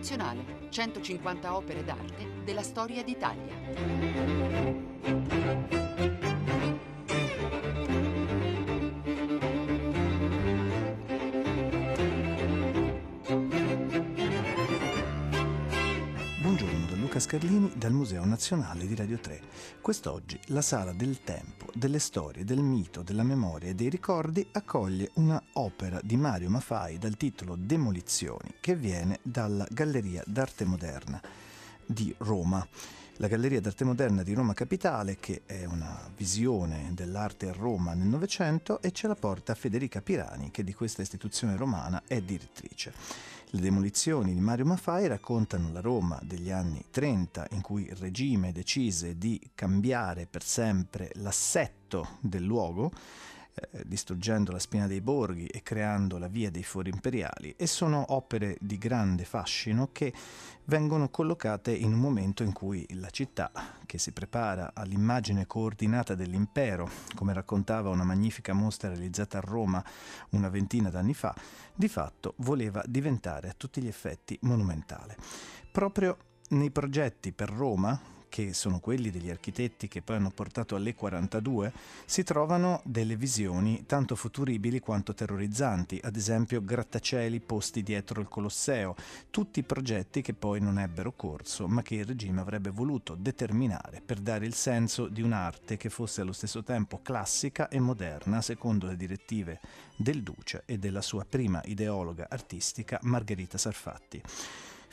Nazionale, 150 opere d'arte della storia d'Italia. Scarlini dal Museo Nazionale di Radio 3. Quest'oggi la Sala del Tempo, delle storie, del mito, della memoria e dei ricordi accoglie una opera di Mario Maffai dal titolo Demolizioni che viene dalla Galleria d'Arte Moderna di Roma. La Galleria d'Arte Moderna di Roma Capitale, che è una visione dell'arte a Roma nel Novecento, e ce la porta Federica Pirani, che di questa istituzione romana è direttrice. Le demolizioni di Mario Maffai raccontano la Roma degli anni 30 in cui il regime decise di cambiare per sempre l'assetto del luogo eh, distruggendo la spina dei borghi e creando la via dei fori imperiali e sono opere di grande fascino che vengono collocate in un momento in cui la città, che si prepara all'immagine coordinata dell'impero, come raccontava una magnifica mostra realizzata a Roma una ventina d'anni fa, di fatto voleva diventare a tutti gli effetti monumentale. Proprio nei progetti per Roma, che sono quelli degli architetti che poi hanno portato all'E42, si trovano delle visioni tanto futuribili quanto terrorizzanti, ad esempio grattacieli posti dietro il Colosseo, tutti progetti che poi non ebbero corso, ma che il regime avrebbe voluto determinare per dare il senso di un'arte che fosse allo stesso tempo classica e moderna, secondo le direttive del Duce e della sua prima ideologa artistica Margherita Sarfatti.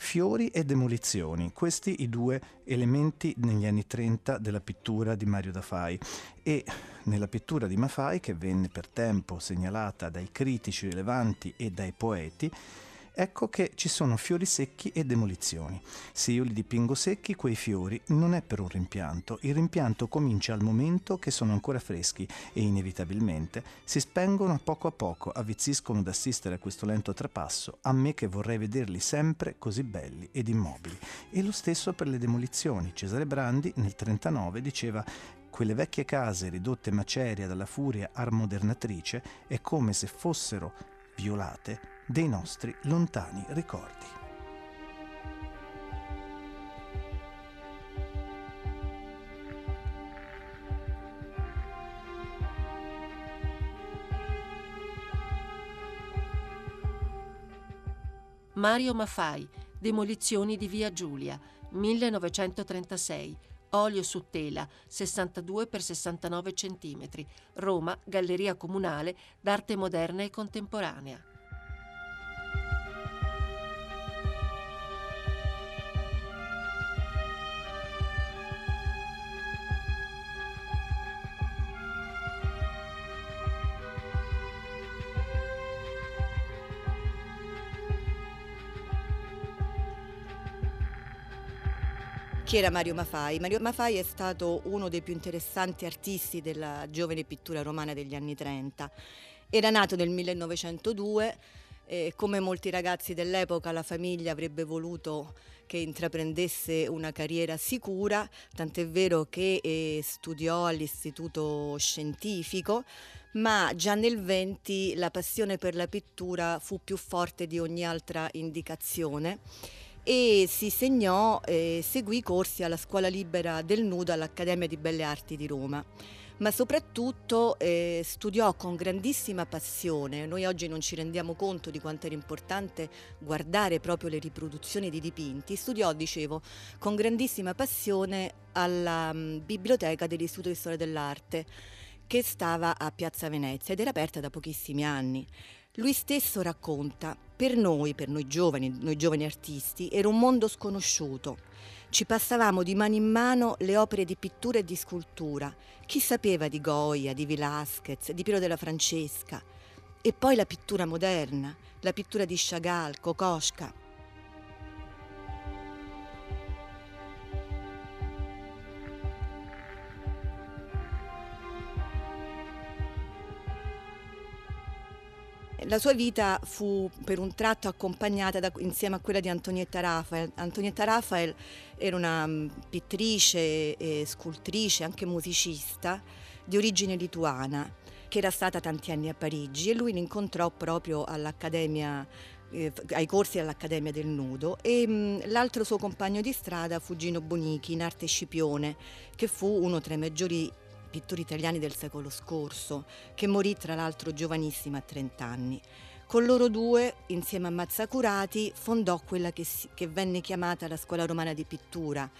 Fiori e demolizioni, questi i due elementi negli anni 30 della pittura di Mario da Fai. E nella pittura di Maffai, che venne per tempo segnalata dai critici rilevanti e dai poeti, ecco che ci sono fiori secchi e demolizioni. Se io li dipingo secchi, quei fiori non è per un rimpianto. Il rimpianto comincia al momento che sono ancora freschi e inevitabilmente si spengono a poco a poco, avvizziscono ad assistere a questo lento trapasso, a me che vorrei vederli sempre così belli ed immobili. E lo stesso per le demolizioni. Cesare Brandi nel 1939 diceva quelle vecchie case ridotte maceria dalla furia armodernatrice è come se fossero violate dei nostri lontani ricordi. Mario Maffai, Demolizioni di Via Giulia, 1936, olio su tela, 62 x 69 cm, Roma, Galleria Comunale d'Arte Moderna e Contemporanea. Chi era Mario Maffai? Mario Maffai è stato uno dei più interessanti artisti della giovane pittura romana degli anni 30. Era nato nel 1902 e come molti ragazzi dell'epoca la famiglia avrebbe voluto che intraprendesse una carriera sicura, tant'è vero che eh, studiò all'istituto scientifico, ma già nel 20 la passione per la pittura fu più forte di ogni altra indicazione e si segnò e seguì corsi alla Scuola Libera del Nudo all'Accademia di Belle Arti di Roma ma soprattutto eh, studiò con grandissima passione. Noi oggi non ci rendiamo conto di quanto era importante guardare proprio le riproduzioni di dipinti. Studiò, dicevo, con grandissima passione alla um, biblioteca dell'Istituto di Storia dell'Arte che stava a Piazza Venezia ed era aperta da pochissimi anni. Lui stesso racconta, per noi, per noi giovani, noi giovani artisti, era un mondo sconosciuto. Ci passavamo di mano in mano le opere di pittura e di scultura. Chi sapeva di Goya, di Velázquez, di Piero della Francesca? E poi la pittura moderna, la pittura di Chagall, Kokoschka. La sua vita fu per un tratto accompagnata da, insieme a quella di Antonietta Raphael. Antonietta Raphael era una mm, pittrice, e scultrice, anche musicista di origine lituana che era stata tanti anni a Parigi e lui l'incontrò proprio all'Accademia eh, ai corsi all'Accademia del Nudo e mh, l'altro suo compagno di strada fu Gino Bonichi in arte Scipione, che fu uno tra i maggiori pittori italiani del secolo scorso, che morì tra l'altro giovanissima a 30 anni. Con loro due, insieme a Mazzacurati, fondò quella che, si, che venne chiamata la Scuola Romana di Pittura,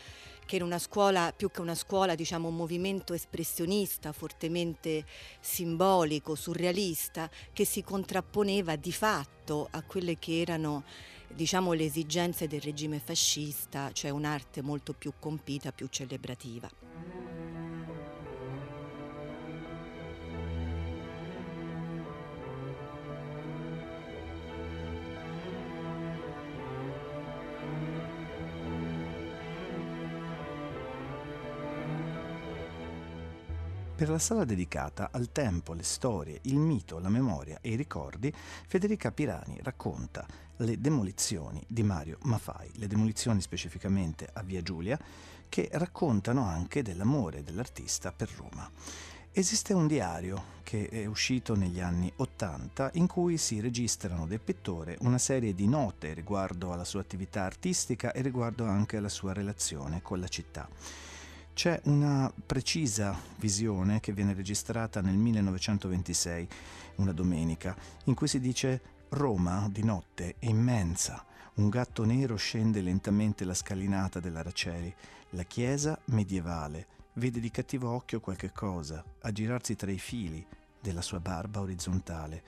che era una scuola, più che una scuola, diciamo un movimento espressionista, fortemente simbolico, surrealista, che si contrapponeva di fatto a quelle che erano diciamo, le esigenze del regime fascista, cioè un'arte molto più compita, più celebrativa. Per la sala dedicata al tempo, le storie, il mito, la memoria e i ricordi, Federica Pirani racconta le demolizioni di Mario Maffai, le demolizioni specificamente a Via Giulia, che raccontano anche dell'amore dell'artista per Roma. Esiste un diario che è uscito negli anni Ottanta in cui si registrano del pittore una serie di note riguardo alla sua attività artistica e riguardo anche alla sua relazione con la città. C'è una precisa visione che viene registrata nel 1926, una domenica, in cui si dice Roma di notte è immensa, un gatto nero scende lentamente la scalinata dell'Araceli, la chiesa medievale vede di cattivo occhio qualche cosa aggirarsi tra i fili della sua barba orizzontale.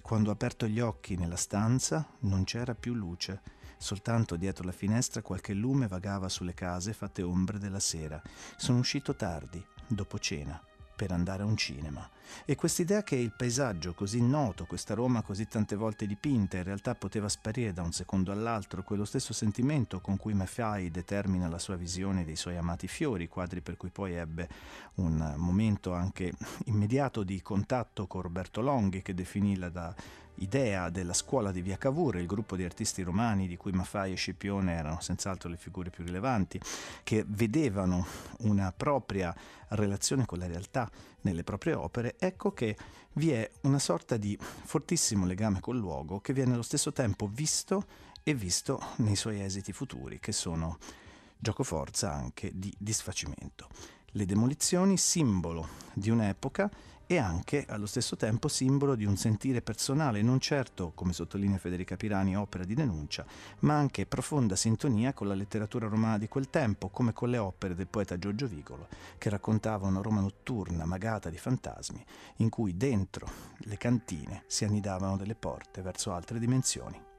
Quando ho aperto gli occhi nella stanza non c'era più luce Soltanto dietro la finestra qualche lume vagava sulle case fatte ombre della sera. Sono uscito tardi, dopo cena, per andare a un cinema. E quest'idea che il paesaggio così noto, questa Roma così tante volte dipinta, in realtà poteva sparire da un secondo all'altro, quello stesso sentimento con cui Maffei determina la sua visione dei suoi amati fiori, quadri per cui poi ebbe un momento anche immediato di contatto con Roberto Longhi, che definì la da idea della scuola di Via Cavour, il gruppo di artisti romani di cui Maffai e Scipione erano senz'altro le figure più rilevanti, che vedevano una propria relazione con la realtà nelle proprie opere, ecco che vi è una sorta di fortissimo legame col luogo che viene allo stesso tempo visto e visto nei suoi esiti futuri, che sono giocoforza anche di disfacimento. Le demolizioni, simbolo di un'epoca, e anche allo stesso tempo simbolo di un sentire personale, non certo, come sottolinea Federica Pirani, opera di denuncia, ma anche profonda sintonia con la letteratura romana di quel tempo, come con le opere del poeta Giorgio Vigolo, che raccontava una Roma notturna magata di fantasmi, in cui dentro le cantine si annidavano delle porte verso altre dimensioni.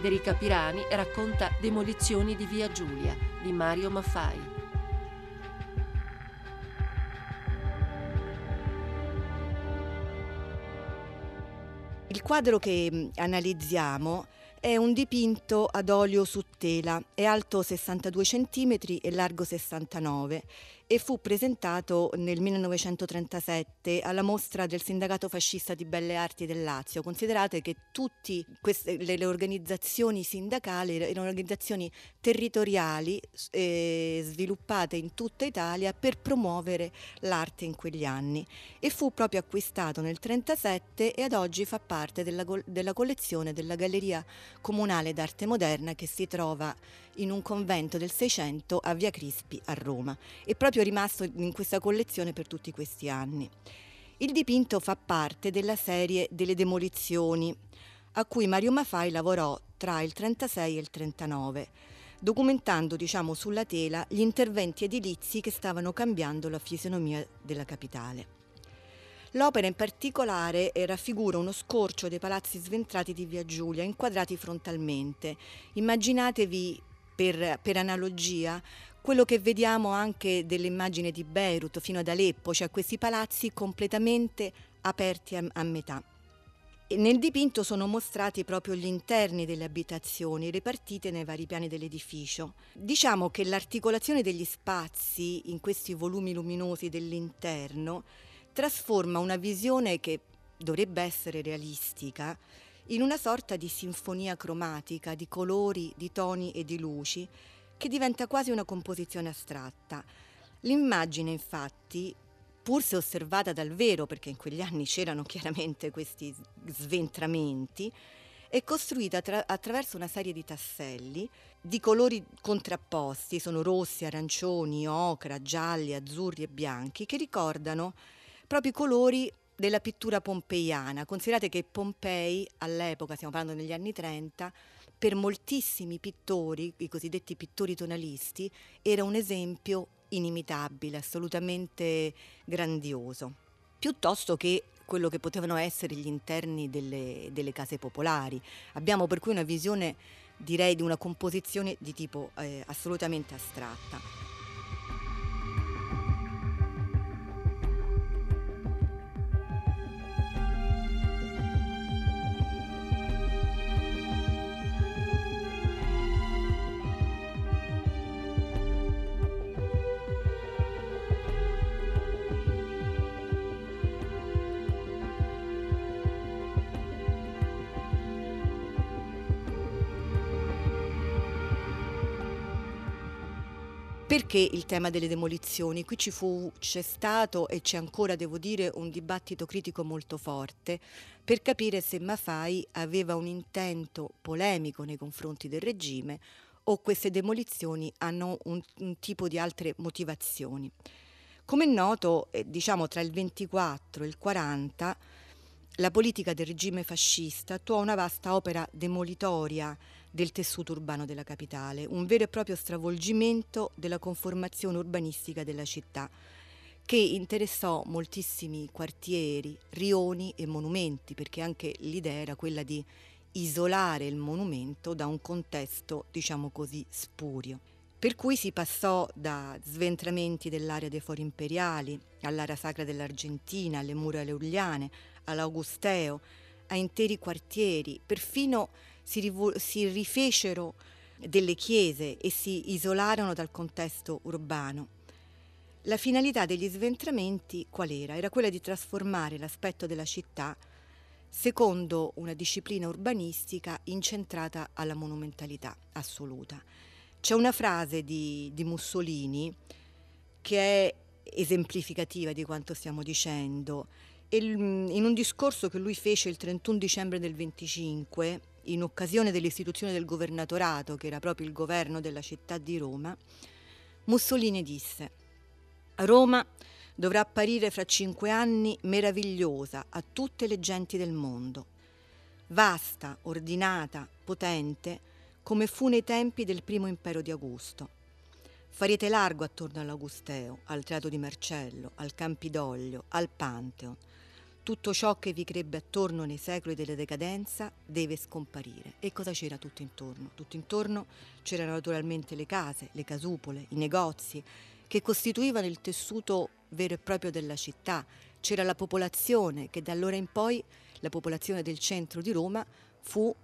Federica Pirani racconta Demolizioni di Via Giulia di Mario Maffai. Il quadro che analizziamo è un dipinto ad olio su tela, è alto 62 cm e largo 69 e fu presentato nel 1937 alla mostra del sindacato fascista di Belle Arti del Lazio. Considerate che tutte le, le, organizzazioni sindacali erano organizzazioni territoriali eh, sviluppate in tutta Italia per promuovere l'arte in quegli anni e fu proprio acquistato nel 1937 e ad oggi fa parte della, della collezione della Galleria Comunale d'Arte Moderna che si trova in un convento del Seicento a Via Crispi a Roma e proprio rimasto in questa collezione per tutti questi anni. Il dipinto fa parte della serie delle demolizioni a cui Mario Maffai lavorò tra il 36 e il 39, documentando diciamo, sulla tela gli interventi edilizi che stavano cambiando la fisionomia della capitale. L'opera in particolare raffigura uno scorcio dei palazzi sventrati di Via Giulia, inquadrati frontalmente. Immaginatevi per, per analogia quello che vediamo anche delle immagini di Beirut fino ad Aleppo, cioè questi palazzi completamente aperti a, a metà. E nel dipinto sono mostrati proprio gli interni delle abitazioni ripartite nei vari piani dell'edificio. Diciamo che l'articolazione degli spazi in questi volumi luminosi dell'interno trasforma una visione che dovrebbe essere realistica in una sorta di sinfonia cromatica di colori, di toni e di luci che diventa quasi una composizione astratta. L'immagine infatti, pur se osservata dal vero, perché in quegli anni c'erano chiaramente questi sventramenti, è costruita tra- attraverso una serie di tasselli di colori contrapposti, sono rossi, arancioni, ocra, gialli, azzurri e bianchi, che ricordano proprio i colori della pittura pompeiana. Considerate che Pompei all'epoca, stiamo parlando negli anni 30, per moltissimi pittori, i cosiddetti pittori tonalisti, era un esempio inimitabile, assolutamente grandioso, piuttosto che quello che potevano essere gli interni delle, delle case popolari. Abbiamo per cui una visione, direi, di una composizione di tipo eh, assolutamente astratta. Perché il tema delle demolizioni? Qui ci fu, c'è stato e c'è ancora, devo dire, un dibattito critico molto forte per capire se Mafai aveva un intento polemico nei confronti del regime o queste demolizioni hanno un, un tipo di altre motivazioni. Come è noto, eh, diciamo tra il 24 e il 40, la politica del regime fascista attuò una vasta opera demolitoria del tessuto urbano della capitale, un vero e proprio stravolgimento della conformazione urbanistica della città, che interessò moltissimi quartieri, rioni e monumenti, perché anche l'idea era quella di isolare il monumento da un contesto, diciamo così, spurio. Per cui si passò da sventramenti dell'area dei fori imperiali, all'area sacra dell'Argentina, alle mura leuliane, all'Augusteo, a interi quartieri, perfino si, rivol- si rifecero delle chiese e si isolarono dal contesto urbano. La finalità degli sventramenti qual era? Era quella di trasformare l'aspetto della città secondo una disciplina urbanistica incentrata alla monumentalità assoluta. C'è una frase di, di Mussolini che è esemplificativa di quanto stiamo dicendo. in un discorso che lui fece il 31 dicembre del 25 in occasione dell'istituzione del governatorato, che era proprio il governo della città di Roma, Mussolini disse Roma dovrà apparire fra cinque anni meravigliosa a tutte le genti del mondo, vasta, ordinata, potente, come fu nei tempi del primo impero di Augusto. Farete largo attorno all'Augusteo, al Teatro di Marcello, al Campidoglio, al Pantheon, tutto ciò che vi crebbe attorno nei secoli della decadenza deve scomparire. E cosa c'era tutto intorno? Tutto intorno c'erano naturalmente le case, le casupole, i negozi, che costituivano il tessuto vero e proprio della città. C'era la popolazione che da allora in poi, la popolazione del centro di Roma, fu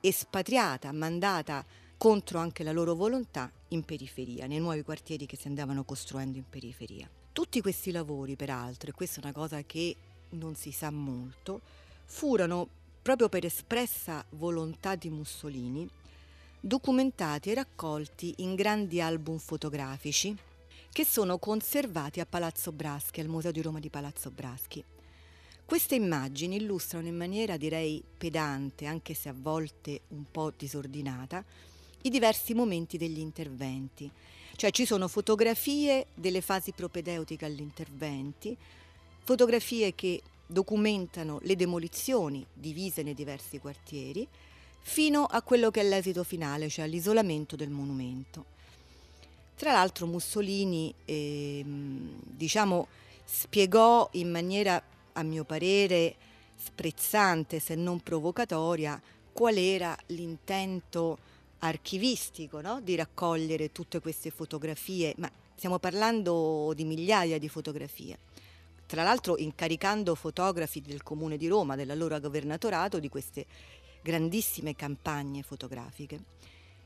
espatriata, mandata contro anche la loro volontà in periferia, nei nuovi quartieri che si andavano costruendo in periferia. Tutti questi lavori, peraltro, e questa è una cosa che non si sa molto, furono, proprio per espressa volontà di Mussolini, documentati e raccolti in grandi album fotografici che sono conservati a Palazzo Braschi, al Museo di Roma di Palazzo Braschi. Queste immagini illustrano in maniera direi pedante, anche se a volte un po' disordinata, i diversi momenti degli interventi. Cioè ci sono fotografie delle fasi propedeutiche agli interventi, fotografie che documentano le demolizioni divise nei diversi quartieri, fino a quello che è l'esito finale, cioè l'isolamento del monumento. Tra l'altro Mussolini eh, diciamo, spiegò in maniera a mio parere, sprezzante se non provocatoria qual era l'intento archivistico no? di raccogliere tutte queste fotografie, ma stiamo parlando di migliaia di fotografie. Tra l'altro incaricando fotografi del comune di Roma, dell'allora governatorato, di queste grandissime campagne fotografiche.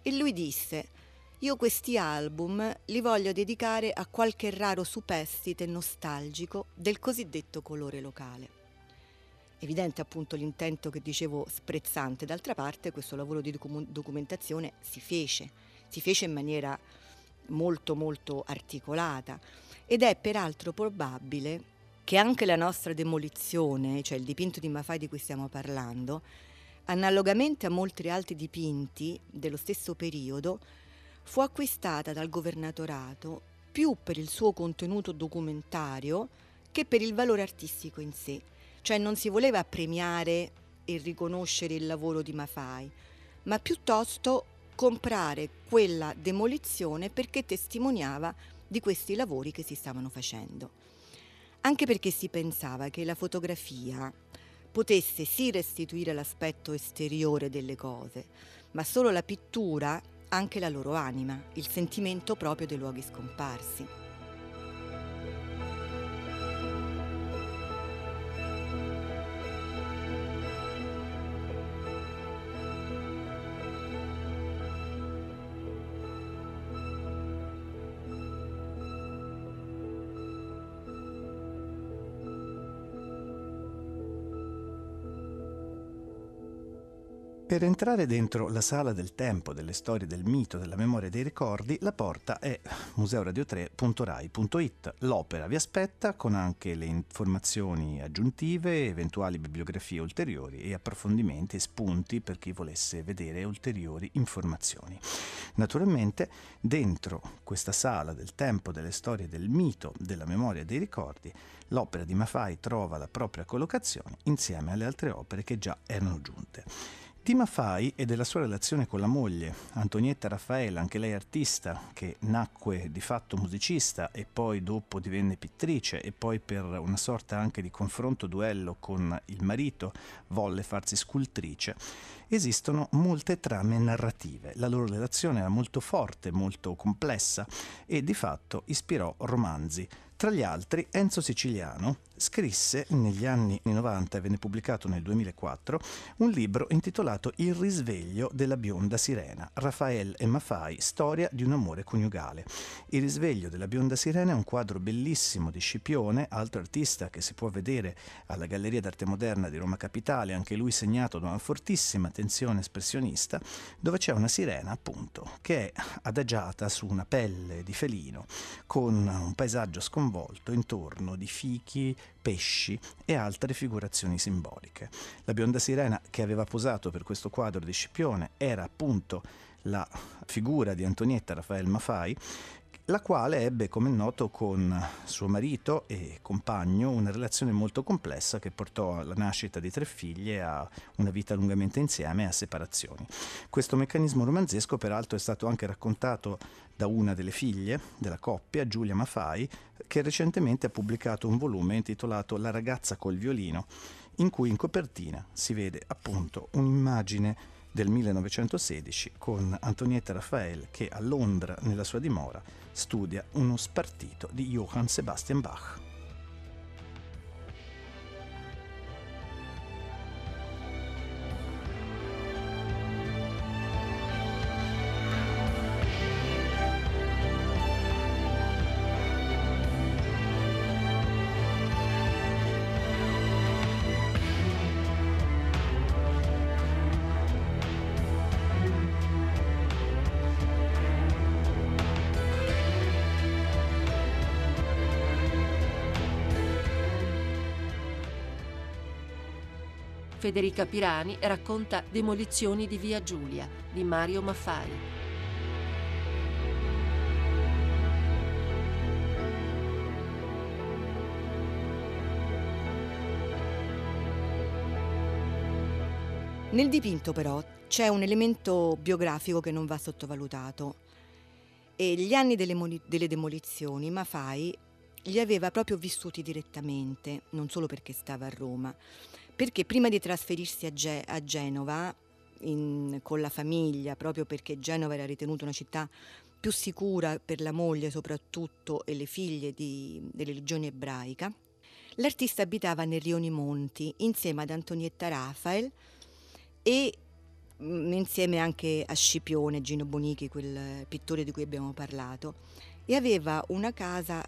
E lui disse, io questi album li voglio dedicare a qualche raro superstite nostalgico del cosiddetto colore locale. Evidente appunto l'intento che dicevo sprezzante, d'altra parte questo lavoro di documentazione si fece, si fece in maniera molto molto articolata ed è peraltro probabile che anche la nostra demolizione, cioè il dipinto di Maffei di cui stiamo parlando, analogamente a molti altri dipinti dello stesso periodo, fu acquistata dal governatorato più per il suo contenuto documentario che per il valore artistico in sé cioè non si voleva premiare e riconoscere il lavoro di Mafai, ma piuttosto comprare quella demolizione perché testimoniava di questi lavori che si stavano facendo. Anche perché si pensava che la fotografia potesse sì restituire l'aspetto esteriore delle cose, ma solo la pittura anche la loro anima, il sentimento proprio dei luoghi scomparsi. Per entrare dentro la sala del tempo, delle storie, del mito, della memoria e dei ricordi, la porta è museoradio3.rai.it. L'opera vi aspetta con anche le informazioni aggiuntive, eventuali bibliografie ulteriori e approfondimenti e spunti per chi volesse vedere ulteriori informazioni. Naturalmente, dentro questa sala del tempo, delle storie, del mito, della memoria e dei ricordi, l'opera di Mafai trova la propria collocazione insieme alle altre opere che già erano giunte. Di Maffai e della sua relazione con la moglie, Antonietta Raffaella, anche lei artista, che nacque di fatto musicista e poi dopo divenne pittrice e poi per una sorta anche di confronto duello con il marito volle farsi scultrice, esistono molte trame narrative. La loro relazione era molto forte, molto complessa e di fatto ispirò romanzi tra gli altri, Enzo Siciliano scrisse negli anni 90 e venne pubblicato nel 2004 un libro intitolato Il risveglio della bionda sirena, Rafael e Maffai, storia di un amore coniugale. Il risveglio della bionda sirena è un quadro bellissimo di Scipione, altro artista che si può vedere alla Galleria d'Arte Moderna di Roma Capitale, anche lui segnato da una fortissima tensione espressionista, dove c'è una sirena appunto che è adagiata su una pelle di felino con un paesaggio sconvolto intorno di fichi, pesci e altre figurazioni simboliche. La bionda sirena che aveva posato per questo quadro di Scipione era appunto la figura di Antonietta Raffaele Maffai la quale ebbe, come noto, con suo marito e compagno una relazione molto complessa che portò alla nascita di tre figlie, a una vita lungamente insieme e a separazioni. Questo meccanismo romanzesco, peraltro, è stato anche raccontato da una delle figlie della coppia, Giulia Mafai, che recentemente ha pubblicato un volume intitolato La ragazza col violino, in cui in copertina si vede appunto un'immagine del 1916 con Antonietta Raffaele che a Londra, nella sua dimora, studia uno spartito di Johann Sebastian Bach. Federica Pirani racconta Demolizioni di Via Giulia di Mario Maffai. Nel dipinto però c'è un elemento biografico che non va sottovalutato. E gli anni delle, delle demolizioni Maffai li aveva proprio vissuti direttamente, non solo perché stava a Roma, perché prima di trasferirsi a, Ge- a Genova in, con la famiglia, proprio perché Genova era ritenuta una città più sicura per la moglie soprattutto e le figlie di, delle legioni ebraica, l'artista abitava nel Rioni Monti insieme ad Antonietta Rafael e mm, insieme anche a Scipione, Gino Bonichi, quel pittore di cui abbiamo parlato, e aveva una casa,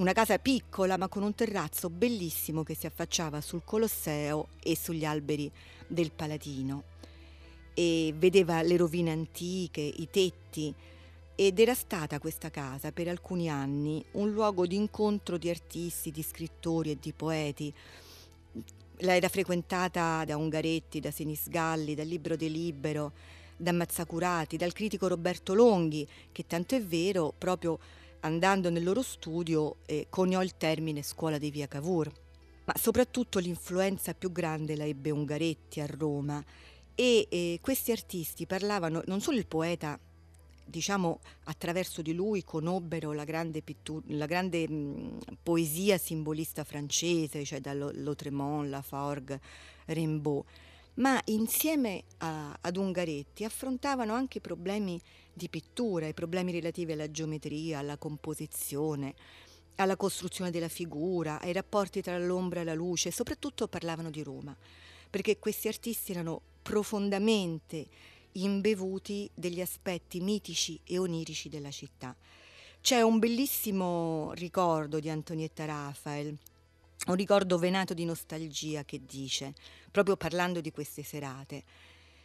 una casa piccola ma con un terrazzo bellissimo che si affacciava sul Colosseo e sugli alberi del Palatino e vedeva le rovine antiche, i tetti ed era stata questa casa per alcuni anni un luogo di incontro di artisti, di scrittori e di poeti. Era frequentata da Ungaretti, da Senisgalli, dal Libro de Libero, da Mazzacurati, dal critico Roberto Longhi, che tanto è vero, proprio andando nel loro studio eh, coniò il termine scuola di via Cavour. Ma soprattutto l'influenza più grande la ebbe Ungaretti a Roma e eh, questi artisti parlavano, non solo il poeta diciamo attraverso di lui conobbero la grande, pittura, la grande mh, poesia simbolista francese, cioè da Lautremont, Laforgue, Rimbaud, ma insieme a, ad Ungaretti affrontavano anche problemi di pittura, i problemi relativi alla geometria, alla composizione, alla costruzione della figura, ai rapporti tra l'ombra e la luce, soprattutto parlavano di Roma, perché questi artisti erano profondamente imbevuti degli aspetti mitici e onirici della città. C'è un bellissimo ricordo di Antonietta Rafael, un ricordo venato di nostalgia che dice, proprio parlando di queste serate,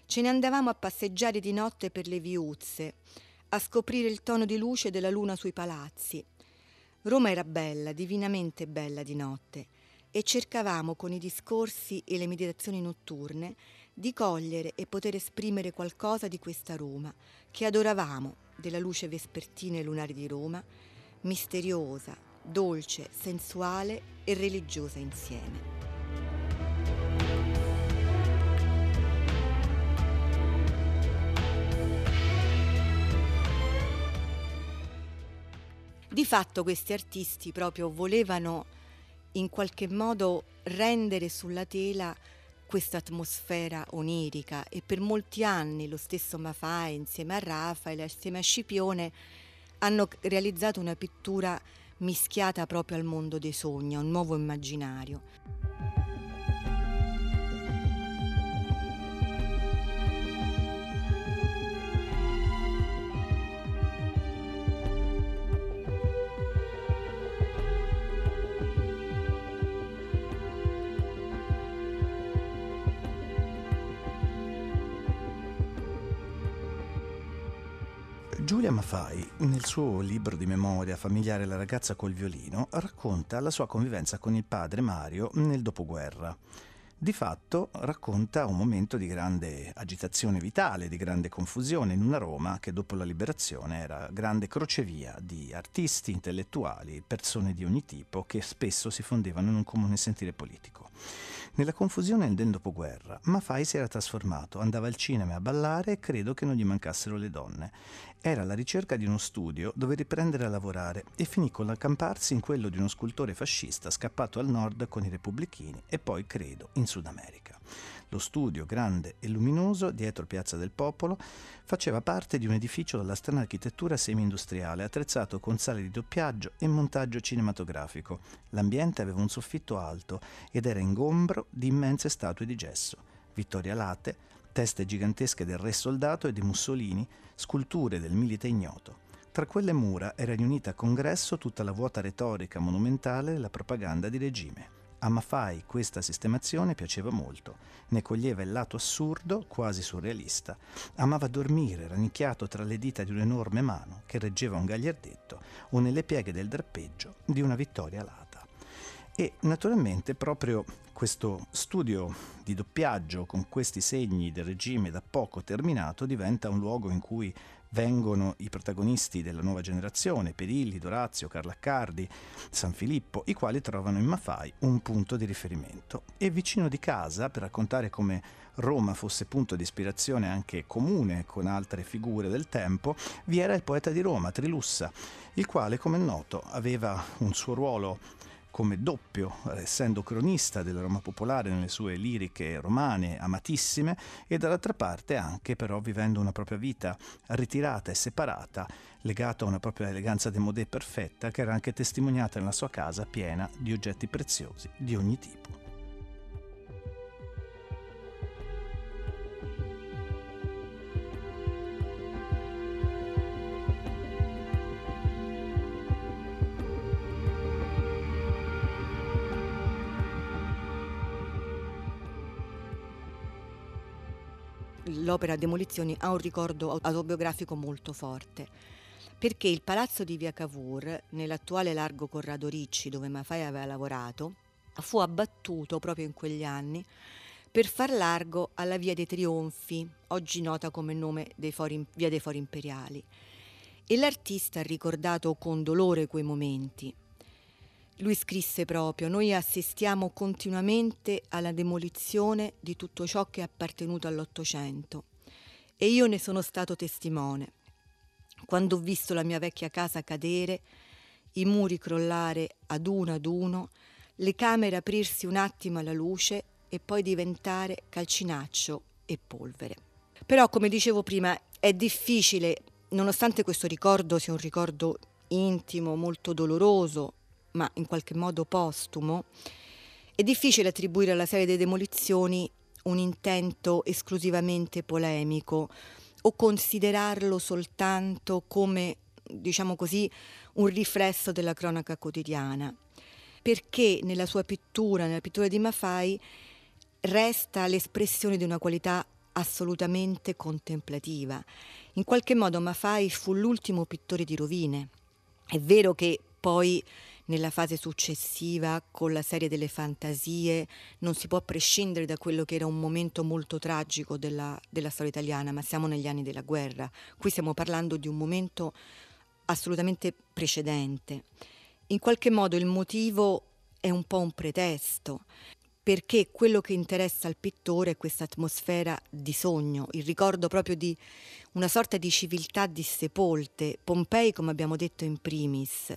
ce ne andavamo a passeggiare di notte per le viuzze, a scoprire il tono di luce della luna sui palazzi. Roma era bella, divinamente bella di notte, e cercavamo con i discorsi e le meditazioni notturne di cogliere e poter esprimere qualcosa di questa Roma che adoravamo, della luce vespertina e lunare di Roma, misteriosa, dolce, sensuale e religiosa insieme. Di fatto questi artisti proprio volevano in qualche modo rendere sulla tela questa atmosfera onirica e per molti anni lo stesso Maffei insieme a Raffaele, insieme a Scipione hanno realizzato una pittura mischiata proprio al mondo dei sogni, a un nuovo immaginario. Giulia Maffai, nel suo libro di memoria familiare La ragazza col violino, racconta la sua convivenza con il padre Mario nel dopoguerra. Di fatto racconta un momento di grande agitazione vitale, di grande confusione in una Roma che dopo la liberazione era grande crocevia di artisti, intellettuali, persone di ogni tipo che spesso si fondevano in un comune sentire politico. Nella confusione del dopoguerra, Maffai si era trasformato, andava al cinema a ballare e credo che non gli mancassero le donne. Era alla ricerca di uno studio dove riprendere a lavorare e finì con l'accamparsi in quello di uno scultore fascista scappato al nord con i repubblichini e poi, credo, in Sud America. Lo studio, grande e luminoso, dietro Piazza del Popolo, faceva parte di un edificio dalla strana architettura semi-industriale, attrezzato con sale di doppiaggio e montaggio cinematografico. L'ambiente aveva un soffitto alto ed era ingombro di immense statue di gesso. Vittoria Late, teste gigantesche del re soldato e di Mussolini, sculture del milite ignoto. Tra quelle mura era riunita a congresso tutta la vuota retorica monumentale della propaganda di regime. A Maffei questa sistemazione piaceva molto, ne coglieva il lato assurdo, quasi surrealista. Amava dormire rannicchiato tra le dita di un'enorme mano che reggeva un gagliardetto o nelle pieghe del drappeggio di una vittoria alata. E naturalmente proprio questo studio di doppiaggio con questi segni del regime da poco terminato diventa un luogo in cui vengono i protagonisti della nuova generazione, Perilli, Dorazio, Carlaccardi, San Filippo, i quali trovano in Maffei un punto di riferimento. E vicino di casa, per raccontare come Roma fosse punto di ispirazione anche comune con altre figure del tempo, vi era il poeta di Roma, Trilussa, il quale, come è noto, aveva un suo ruolo come doppio, essendo cronista della Roma popolare nelle sue liriche romane amatissime e dall'altra parte anche però vivendo una propria vita ritirata e separata, legata a una propria eleganza de modé perfetta che era anche testimoniata nella sua casa piena di oggetti preziosi di ogni tipo. L'opera Demolizioni ha un ricordo autobiografico molto forte perché il palazzo di Via Cavour, nell'attuale largo Corrado Ricci dove Maffei aveva lavorato, fu abbattuto proprio in quegli anni per far largo alla Via dei Trionfi, oggi nota come nome dei fori, Via dei Fori Imperiali. E l'artista ha ricordato con dolore quei momenti, lui scrisse proprio, noi assistiamo continuamente alla demolizione di tutto ciò che è appartenuto all'Ottocento e io ne sono stato testimone. Quando ho visto la mia vecchia casa cadere, i muri crollare ad uno ad uno, le camere aprirsi un attimo alla luce e poi diventare calcinaccio e polvere. Però, come dicevo prima, è difficile, nonostante questo ricordo sia un ricordo intimo, molto doloroso, ma in qualche modo postumo, è difficile attribuire alla serie delle demolizioni un intento esclusivamente polemico o considerarlo soltanto come, diciamo così, un riflesso della cronaca quotidiana, perché nella sua pittura, nella pittura di Maffei, resta l'espressione di una qualità assolutamente contemplativa. In qualche modo Maffei fu l'ultimo pittore di rovine. È vero che poi nella fase successiva con la serie delle fantasie non si può prescindere da quello che era un momento molto tragico della, della storia italiana, ma siamo negli anni della guerra. Qui stiamo parlando di un momento assolutamente precedente. In qualche modo il motivo è un po' un pretesto, perché quello che interessa al pittore è questa atmosfera di sogno, il ricordo proprio di una sorta di civiltà dissepolte, Pompei come abbiamo detto in primis.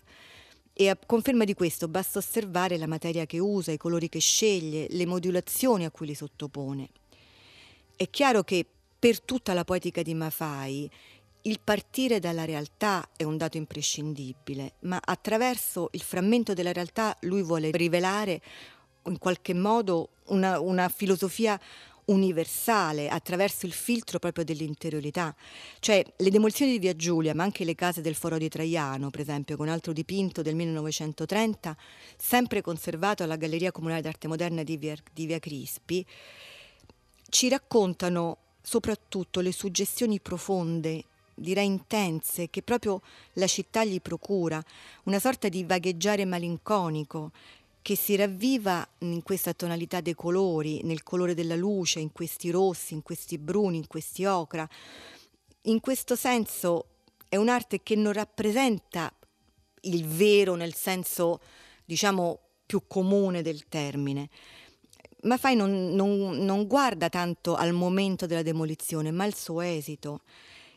E a conferma di questo basta osservare la materia che usa, i colori che sceglie, le modulazioni a cui li sottopone. È chiaro che per tutta la poetica di Mafai il partire dalla realtà è un dato imprescindibile, ma attraverso il frammento della realtà lui vuole rivelare in qualche modo una, una filosofia universale attraverso il filtro proprio dell'interiorità. Cioè le demolizioni di Via Giulia, ma anche le case del Foro di Traiano, per esempio, con altro dipinto del 1930, sempre conservato alla Galleria Comunale d'Arte Moderna di Via, di Via Crispi, ci raccontano soprattutto le suggestioni profonde direi intense, che proprio la città gli procura, una sorta di vagheggiare malinconico che si ravviva in questa tonalità dei colori, nel colore della luce, in questi rossi, in questi bruni, in questi ocra. In questo senso è un'arte che non rappresenta il vero nel senso, diciamo, più comune del termine. Maffei non, non, non guarda tanto al momento della demolizione, ma al suo esito.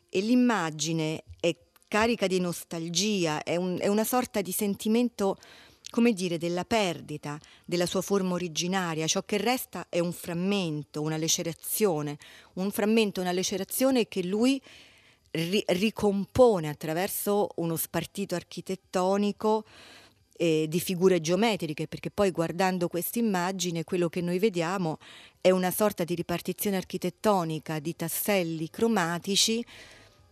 E l'immagine è carica di nostalgia, è, un, è una sorta di sentimento come dire, della perdita della sua forma originaria. Ciò che resta è un frammento, una lacerazione, un frammento, una lacerazione che lui ri- ricompone attraverso uno spartito architettonico eh, di figure geometriche, perché poi guardando questa immagine quello che noi vediamo è una sorta di ripartizione architettonica di tasselli cromatici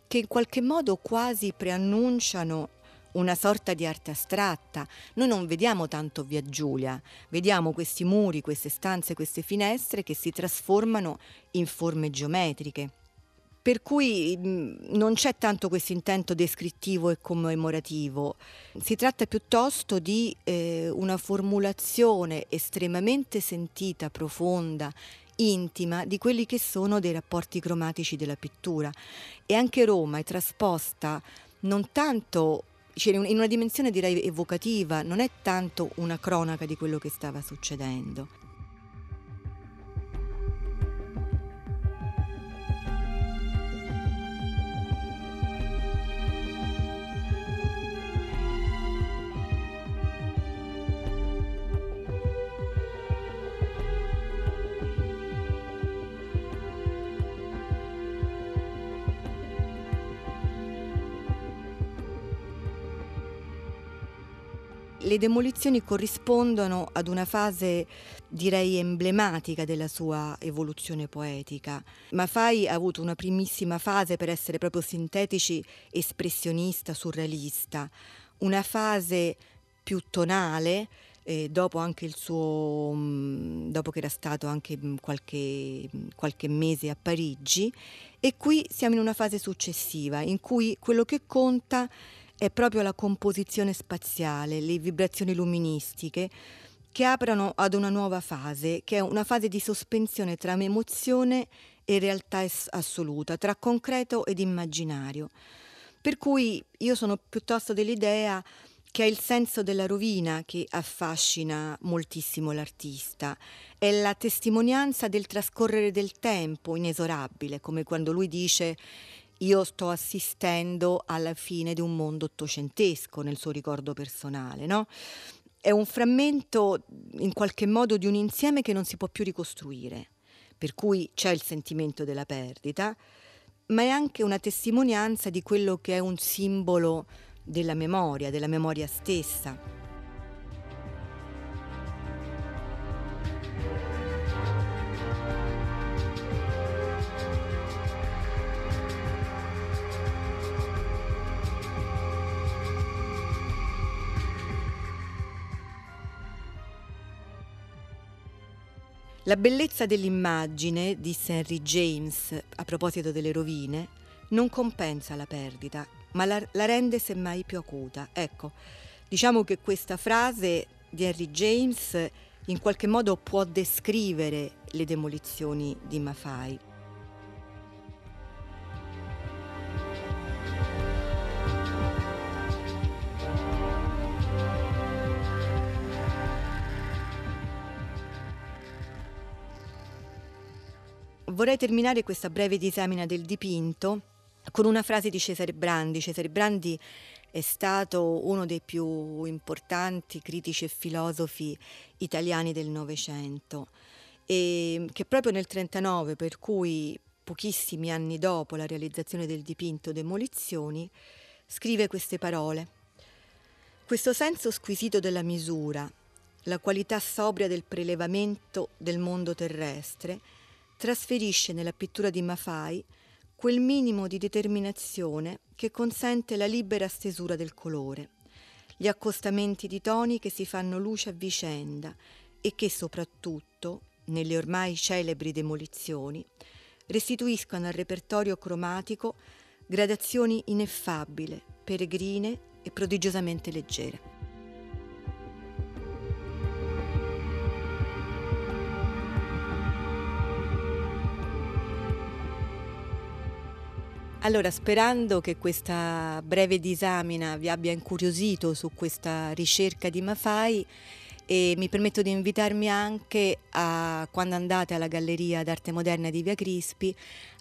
che in qualche modo quasi preannunciano una sorta di arte astratta. Noi non vediamo tanto via Giulia, vediamo questi muri, queste stanze, queste finestre che si trasformano in forme geometriche. Per cui non c'è tanto questo intento descrittivo e commemorativo, si tratta piuttosto di eh, una formulazione estremamente sentita, profonda, intima di quelli che sono dei rapporti cromatici della pittura. E anche Roma è trasposta non tanto cioè in una dimensione direi evocativa, non è tanto una cronaca di quello che stava succedendo. Le demolizioni corrispondono ad una fase direi emblematica della sua evoluzione poetica. Maffei ha avuto una primissima fase per essere proprio sintetici, espressionista, surrealista, una fase più tonale, eh, dopo suo mm, dopo che era stato anche mm, qualche, mm, qualche mese a Parigi e qui siamo in una fase successiva in cui quello che conta è proprio la composizione spaziale, le vibrazioni luministiche che aprono ad una nuova fase, che è una fase di sospensione tra emozione e realtà assoluta, tra concreto ed immaginario. Per cui io sono piuttosto dell'idea che è il senso della rovina che affascina moltissimo l'artista, è la testimonianza del trascorrere del tempo inesorabile, come quando lui dice io sto assistendo alla fine di un mondo ottocentesco nel suo ricordo personale, no? È un frammento in qualche modo di un insieme che non si può più ricostruire, per cui c'è il sentimento della perdita, ma è anche una testimonianza di quello che è un simbolo della memoria, della memoria stessa. La bellezza dell'immagine, disse Henry James a proposito delle rovine, non compensa la perdita, ma la, la rende semmai più acuta. Ecco, diciamo che questa frase di Henry James in qualche modo può descrivere le demolizioni di Mafai. Vorrei terminare questa breve disamina del dipinto con una frase di Cesare Brandi. Cesare Brandi è stato uno dei più importanti critici e filosofi italiani del Novecento e che proprio nel 1939, per cui pochissimi anni dopo la realizzazione del dipinto Demolizioni, scrive queste parole. Questo senso squisito della misura, la qualità sobria del prelevamento del mondo terrestre, trasferisce nella pittura di Mafai quel minimo di determinazione che consente la libera stesura del colore, gli accostamenti di toni che si fanno luce a vicenda e che soprattutto, nelle ormai celebri demolizioni, restituiscono al repertorio cromatico gradazioni ineffabili, peregrine e prodigiosamente leggere. Allora, sperando che questa breve disamina vi abbia incuriosito su questa ricerca di Mafai, e mi permetto di invitarmi anche a, quando andate alla Galleria d'Arte Moderna di Via Crispi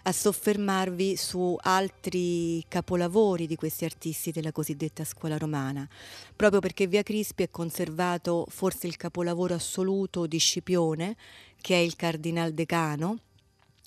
a soffermarvi su altri capolavori di questi artisti della cosiddetta scuola romana, proprio perché Via Crispi è conservato forse il capolavoro assoluto di Scipione, che è il Cardinal Decano,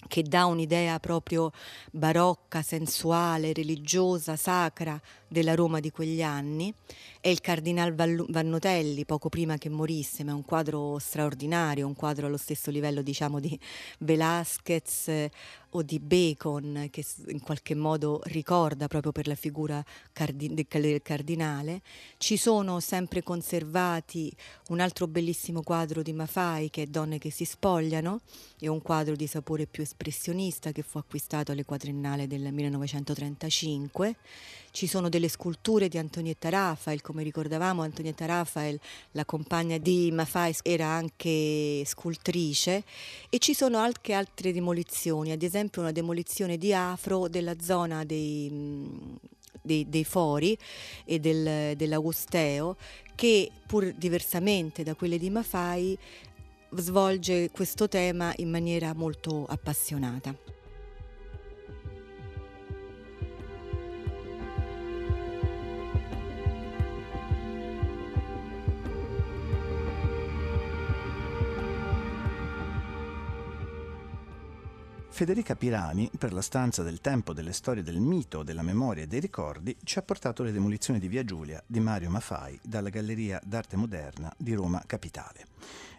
che dà un'idea proprio barocca, sensuale, religiosa, sacra della Roma di quegli anni. È il Cardinal Vannotelli, poco prima che morisse, ma è un quadro straordinario, un quadro allo stesso livello diciamo di Velázquez o di Bacon, che in qualche modo ricorda proprio per la figura cardi- del cardinale. Ci sono sempre conservati un altro bellissimo quadro di Mafai che è Donne che si spogliano, è un quadro di sapore più espressionista che fu acquistato alle quadriennale del 1935 ci sono delle sculture di Antonietta Raphael, come ricordavamo Antonietta Raphael, la compagna di Maffei, era anche scultrice e ci sono anche altre demolizioni, ad esempio una demolizione di afro della zona dei dei, dei, fori e del, dell'Augusteo che pur diversamente da quelle di Mafai svolge questo tema in maniera molto appassionata. Federica Pirani, per la stanza del tempo delle storie del mito, della memoria e dei ricordi, ci ha portato le demolizioni di Via Giulia di Mario Maffai dalla Galleria d'Arte Moderna di Roma Capitale.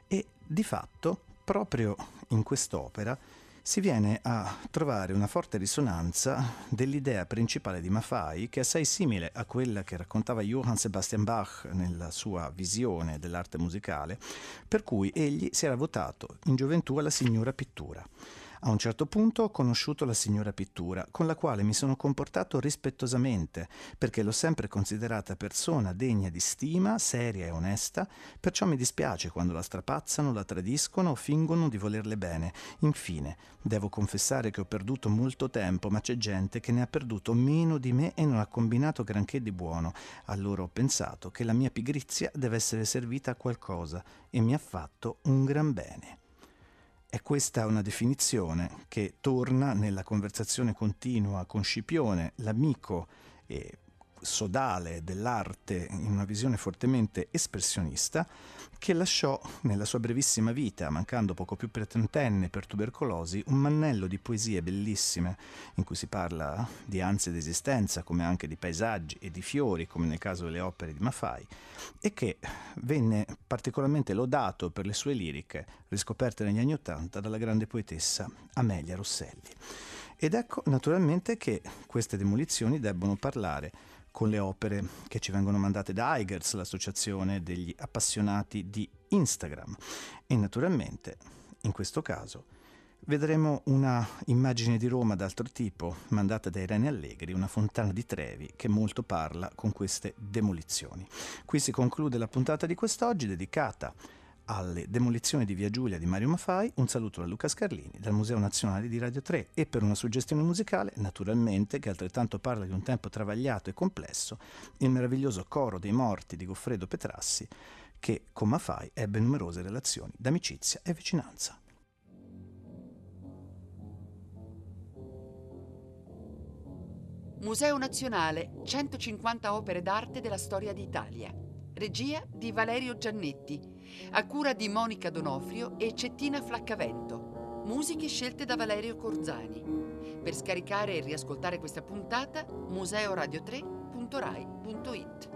E di fatto, proprio in quest'opera, si viene a trovare una forte risonanza dell'idea principale di Maffei, che è assai simile a quella che raccontava Johann Sebastian Bach nella sua visione dell'arte musicale, per cui egli si era votato in gioventù alla signora pittura. A un certo punto ho conosciuto la signora Pittura, con la quale mi sono comportato rispettosamente, perché l'ho sempre considerata persona degna di stima, seria e onesta, perciò mi dispiace quando la strapazzano, la tradiscono o fingono di volerle bene. Infine, devo confessare che ho perduto molto tempo, ma c'è gente che ne ha perduto meno di me e non ha combinato granché di buono. Allora ho pensato che la mia pigrizia deve essere servita a qualcosa e mi ha fatto un gran bene. È questa una definizione che torna nella conversazione continua con Scipione, l'amico e sodale dell'arte in una visione fortemente espressionista, che lasciò nella sua brevissima vita, mancando poco più per trentenne per tubercolosi, un mannello di poesie bellissime in cui si parla di ansie d'esistenza, come anche di paesaggi e di fiori, come nel caso delle opere di Maffai, e che venne particolarmente lodato per le sue liriche, riscoperte negli anni Ottanta dalla grande poetessa Amelia Rosselli. Ed ecco naturalmente che queste demolizioni debbono parlare con le opere che ci vengono mandate da Eigers, l'associazione degli appassionati di Instagram. E naturalmente, in questo caso, vedremo una immagine di Roma d'altro tipo, mandata da Irene Allegri, una fontana di Trevi che molto parla con queste demolizioni. Qui si conclude la puntata di quest'oggi dedicata alle demolizioni di Via Giulia di Mario Maffai, un saluto da Luca Scarlini dal Museo Nazionale di Radio 3 e per una suggestione musicale, naturalmente, che altrettanto parla di un tempo travagliato e complesso, il meraviglioso Coro dei Morti di Goffredo Petrassi, che con Maffai ebbe numerose relazioni d'amicizia e vicinanza. Museo Nazionale, 150 opere d'arte della storia d'Italia. Regia di Valerio Giannetti, a cura di Monica Donofrio e Cettina Flaccavento. Musiche scelte da Valerio Corzani. Per scaricare e riascoltare questa puntata, museoradio3.rai.it.